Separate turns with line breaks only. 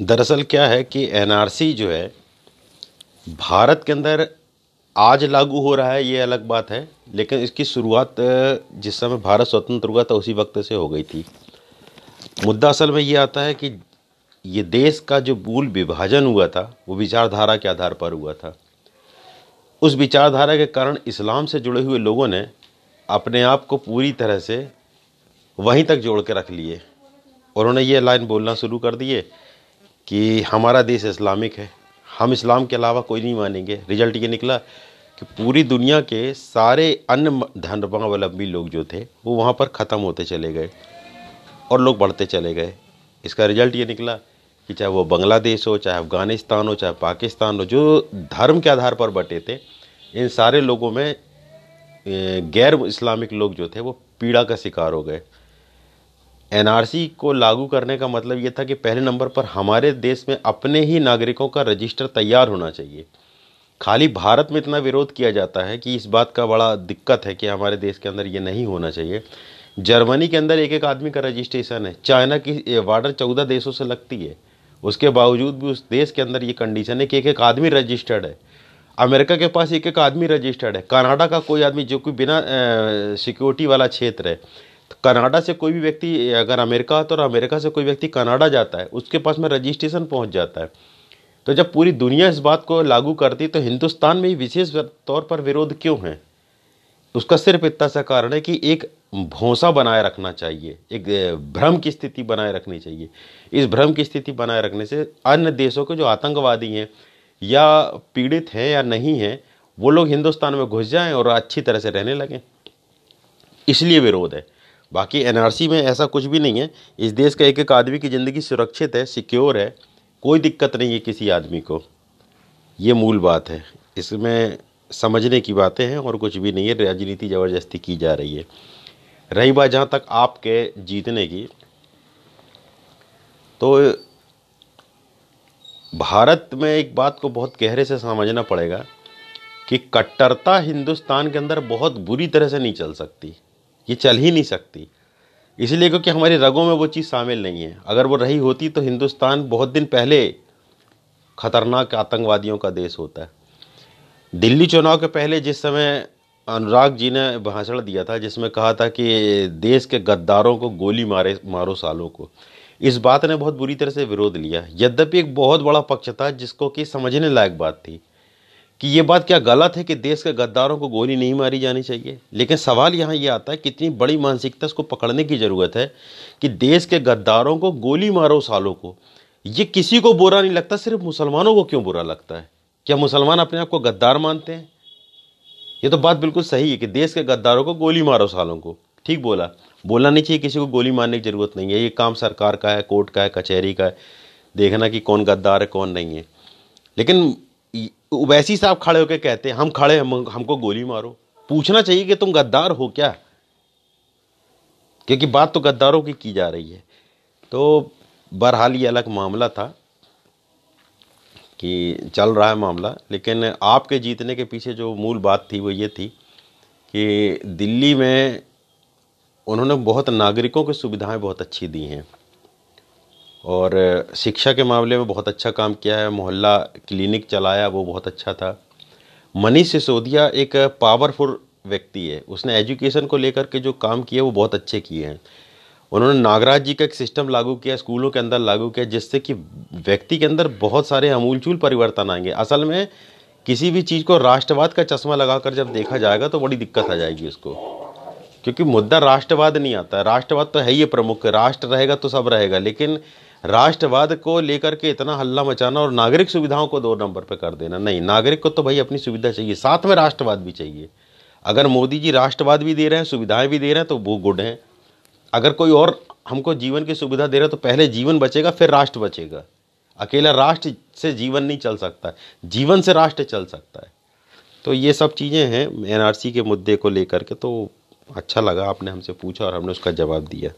दरअसल क्या है कि एनआरसी जो है, भारत के अंदर आज लागू हो रहा है, ये अलग बात है, लेकिन इसकी शुरुआत जिस समय भारत स्वतंत्र हुआ था, उसी वक्त से हो गई थी। मुद्दा असल में ये आता है कि ये देश का जो मूल विभाजन हुआ था, वो विचारधारा के आधार पर हुआ था। उस विचारधारा के कारण इस्लाम से जुड़े हुए लोगों ने अपने आप को पूरी तरह से वहीं तक जोड़ के रख लिए उन्होंने ये लाइन बोलना शुरू कर दिए। कि हमारा देश इस्लामिक है। हम इस्लाम के अलावा कोई नहीं मानेंगे। रिज़ल्ट ये निकला कि पूरी दुनिया के सारे अन्य धर्मावलंबी लोग जो थे, वो वहाँ पर ख़त्म होते चले गए और लोग बढ़ते चले गए। इसका रिज़ल्ट ये निकला कि चाहे वो बांग्लादेश हो, चाहे अफ़गानिस्तान हो, चाहे पाकिस्तान हो, जो धर्म के आधार पर बटे थे, इन सारे लोगों में गैर इस्लामिक लोग जो थे, वो पीड़ा का शिकार हो गए। एनआरसी को लागू करने का मतलब ये था कि पहले नंबर पर हमारे देश में अपने ही नागरिकों का रजिस्टर तैयार होना चाहिए। खाली भारत में इतना विरोध किया जाता है कि इस बात का बड़ा दिक्कत है कि हमारे देश के अंदर ये नहीं होना चाहिए। जर्मनी के अंदर एक एक आदमी का रजिस्ट्रेशन है। चाइना की वार्डर चौदह देशों से लगती है। उसके बावजूद भी उस देश के अंदर ये कंडीशन है कि एक एक आदमी रजिस्टर्ड है। अमेरिका के पास एक एक आदमी रजिस्टर्ड है। कनाडा का कोई आदमी जो कोई बिना सिक्योरिटी वाला क्षेत्र है। कनाडा से कोई भी व्यक्ति, अगर अमेरिका तो और अमेरिका से कोई व्यक्ति कनाडा जाता है, उसके पास में रजिस्ट्रेशन पहुँच जाता है। तो जब पूरी दुनिया इस बात को लागू करती तो हिंदुस्तान में ही विशेष तौर पर विरोध क्यों है? उसका सिर्फ़ इतना सा कारण है कि एक भौसा बनाए रखना चाहिए, एक भ्रम की स्थिति बनाए रखनी चाहिए। इस भ्रम की स्थिति बनाए रखने से अन्य देशों के जो आतंकवादी हैं, या पीड़ित हैं या नहीं हैं, वो लोग हिंदुस्तान में घुस जाएँ और अच्छी तरह से रहने लगें। इसलिए विरोध है। बाकी एनआरसी में ऐसा कुछ भी नहीं है। इस देश का एक एक आदमी की ज़िंदगी सुरक्षित है सिक्योर है। कोई दिक्कत नहीं है किसी आदमी को। ये मूल बात है। इसमें समझने की बातें हैं और कुछ भी नहीं है। राजनीति ज़बरदस्ती की जा रही है। रही बात जहाँ तक आपके जीतने की तो भारत में एक बात को बहुत गहरे से समझना पड़ेगा कि कट्टरता हिंदुस्तान के अंदर बहुत बुरी तरह से नहीं चल सकती। ये चल ही नहीं सकती। इसलिए क्योंकि हमारी रगों में वो चीज़ शामिल नहीं है। अगर वो रही होती तो हिंदुस्तान बहुत दिन पहले खतरनाक आतंकवादियों का देश होता है। दिल्ली चुनाव के पहले जिस समय अनुराग जी ने भाषण दिया था, जिसमें कहा था कि देश के गद्दारों को गोली मारे, मारो सालों को। इस बात ने बहुत बुरी तरह से विरोध लिया। यद्यपि एक बहुत बड़ा पक्ष था जिसको कि समझने लायक बात थी। कि ये बात क्या गलत है कि देश के गद्दारों को गोली नहीं मारी जानी चाहिए? लेकिन सवाल यहाँ ये यह आता है कितनी बड़ी मानसिकता इसको पकड़ने की ज़रूरत है कि देश के गद्दारों को गोली मारो सालों को। ये किसी को बुरा नहीं लगता, सिर्फ़ मुसलमानों को क्यों बुरा लगता है? क्या मुसलमान अपने आप को गद्दार मानते हैं? ये तो बात बिल्कुल सही है कि देश के गद्दारों को गोली मारो सालों को। ठीक बोला। बोलना नहीं चाहिए किसी को गोली मारने की ज़रूरत नहीं है। ये काम सरकार का है, कोर्ट का है, कचहरी का है। देखना कि कौन गद्दार है, कौन नहीं है। लेकिन वैसी साहब खड़े होकर कहते हैं, हम खड़े हम हमको गोली मारो। पूछना चाहिए कि तुम गद्दार हो क्या? क्योंकि बात तो गद्दारों की की जा रही है। तो बहरहाल ये अलग मामला था कि चल रहा है मामला, लेकिन आपके जीतने के पीछे जो मूल बात थी वो ये थी कि दिल्ली में उन्होंने बहुत नागरिकों की सुविधाएँ बहुत अच्छी दी हैं। और शिक्षा के मामले में बहुत अच्छा काम किया है। मोहल्ला क्लिनिक चलाया, वो बहुत अच्छा था। मनीष सिसोदिया एक पावरफुल व्यक्ति है। उसने एजुकेशन को लेकर के जो काम किए, वो बहुत अच्छे किए हैं। उन्होंने नागराज जी का एक सिस्टम लागू किया, स्कूलों के अंदर लागू किया, जिससे कि व्यक्ति के अंदर बहुत सारे अमूलचूल परिवर्तन आएँगे। असल में किसी भी चीज़ को राष्ट्रवाद का चश्मा लगाकर जब देखा जाएगा तो बड़ी दिक्कत आ जाएगी उसको। क्योंकि मुद्दा राष्ट्रवाद नहीं आता। राष्ट्रवाद तो है ही प्रमुख। राष्ट्र रहेगा तो सब रहेगा। लेकिन राष्ट्रवाद को लेकर के इतना हल्ला मचाना और नागरिक सुविधाओं को दो नंबर पर कर देना। नहीं, नागरिक को तो भाई अपनी सुविधा चाहिए। साथ में राष्ट्रवाद भी चाहिए। अगर मोदी जी राष्ट्रवाद भी दे रहे हैं, सुविधाएँ भी दे रहे हैं तो वो गुड हैं। अगर कोई और हमको जीवन की सुविधा दे रहा है तो पहले जीवन बचेगा, फिर राष्ट्र बचेगा। अकेला राष्ट्र से जीवन नहीं चल सकता। जीवन से राष्ट्र चल सकता है। तो ये सब चीज़ें हैं एनआरसी के मुद्दे को लेकर के तो अच्छा लगा आपने हमसे पूछा और हमने उसका जवाब दिया।